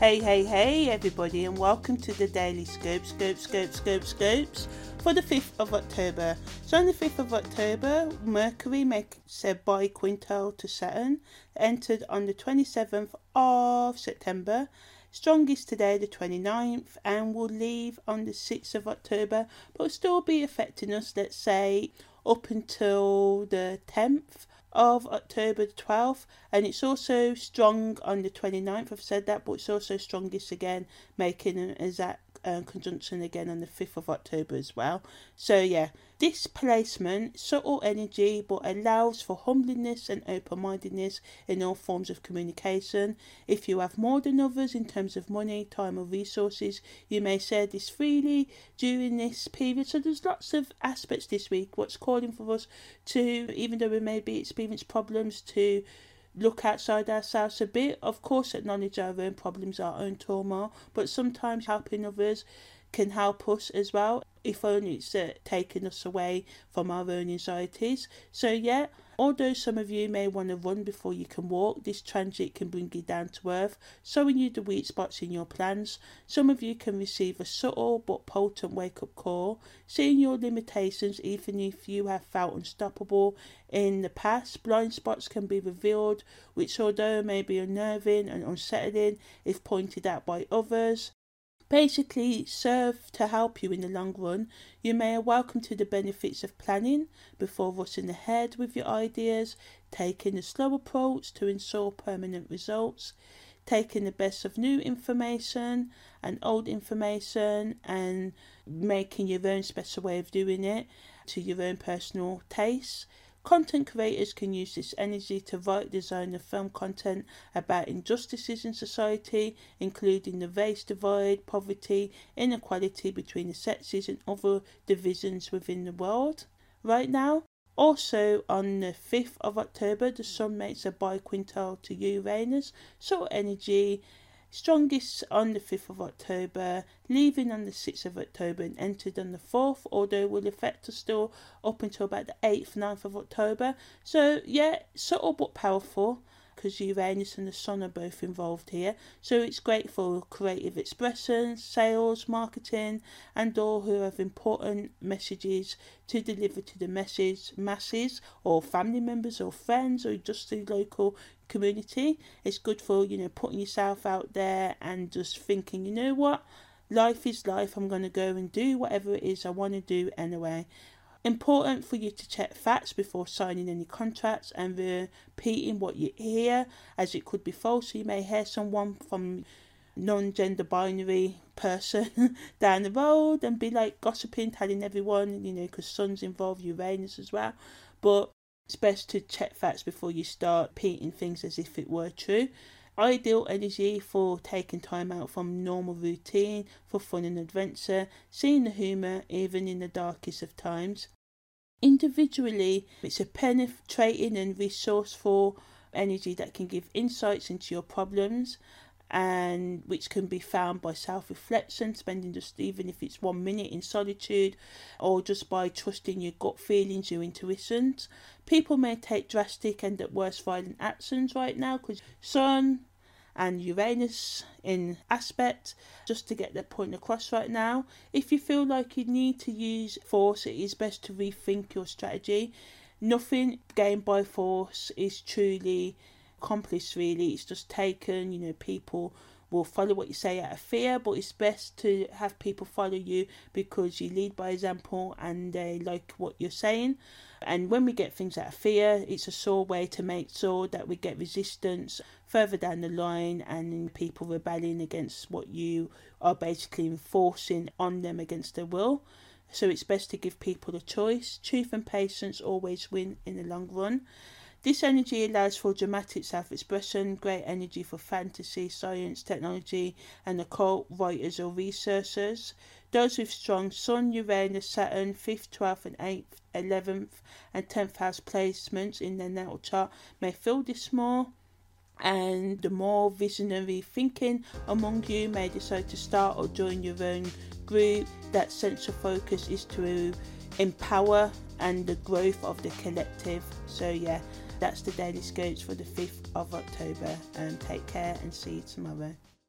Hey, hey, hey, everybody, and welcome to the Daily Scope, Scope, Scope, Scope, Scopes for the 5th of October. So, on the 5th of October, Mercury makes a biquintile to Saturn, entered on the 27th of September. Strongest today, the 29th, and will leave on the 6th of October, but still be affecting us, let's say, up until the 10th of October the 12th, and it's also strong on the 29th. I've said that, but it's also strongest again, making an exact uh, conjunction again on the 5th of October as well. So, yeah, this placement, subtle energy, but allows for humbleness and open mindedness in all forms of communication. If you have more than others in terms of money, time, or resources, you may share this freely during this period. So, there's lots of aspects this week. What's calling for us to, even though we may be experience problems, to look outside ourselves a bit. Of course, acknowledge our own problems, our own trauma, but sometimes helping others can help us as well, if only it's uh, taking us away from our own anxieties. So, yeah, Although some of you may want to run before you can walk, this transit can bring you down to earth, showing you the weak spots in your plans. Some of you can receive a subtle but potent wake up call, seeing your limitations even if you have felt unstoppable in the past. Blind spots can be revealed, which, although may be unnerving and unsettling if pointed out by others, basically serve to help you in the long run. You may welcome to the benefits of planning before rushing ahead with your ideas, taking a slow approach to ensure permanent results, taking the best of new information and old information and making your own special way of doing it to your own personal taste Content creators can use this energy to write, design, and film content about injustices in society, including the race divide, poverty, inequality between the sexes, and other divisions within the world. Right now, also on the 5th of October, the Sun makes a biquintile to Uranus, so energy strongest on the 5th of October, leaving on the 6th of October and entered on the 4th, although will affect us still up until about the 8th, 9th of October. So, yeah, subtle but powerful because Uranus and the Sun are both involved here. So it's great for creative expression, sales, marketing, and all who have important messages to deliver to the message masses or family members or friends or just the local community. It's good for you know putting yourself out there and just thinking, you know what, life is life. I'm going to go and do whatever it is I want to do anyway. Important for you to check facts before signing any contracts and repeating what you hear, as it could be false. So you may hear someone from non-gender binary person down the road and be like gossiping, telling everyone, you know, because sun's involved, Uranus as well. But it's best to check facts before you start repeating things as if it were true. Ideal energy for taking time out from normal routine for fun and adventure, seeing the humour even in the darkest of times. Individually, it's a penetrating and resourceful energy that can give insights into your problems and which can be found by self reflection, spending just even if it's one minute in solitude, or just by trusting your gut feelings, your intuitions. People may take drastic and at worst violent actions right now because Sun and Uranus in aspect just to get their point across right now. If you feel like you need to use force, it is best to rethink your strategy. Nothing gained by force is truly accomplished really it's just taken you know people will follow what you say out of fear but it's best to have people follow you because you lead by example and they like what you're saying. And when we get things out of fear it's a sure way to make sure that we get resistance further down the line and people rebelling against what you are basically enforcing on them against their will. So it's best to give people a choice. Truth and patience always win in the long run this energy allows for dramatic self expression, great energy for fantasy, science, technology, and occult writers or researchers. Those with strong Sun, Uranus, Saturn, 5th, 12th, and 8th, 11th, and 10th house placements in their natal chart may feel this more and the more visionary thinking among you may decide to start or join your own group. That sense of focus is to empower and the growth of the collective. So, yeah, that's the Daily Scopes for the 5th of October. And take care and see you tomorrow.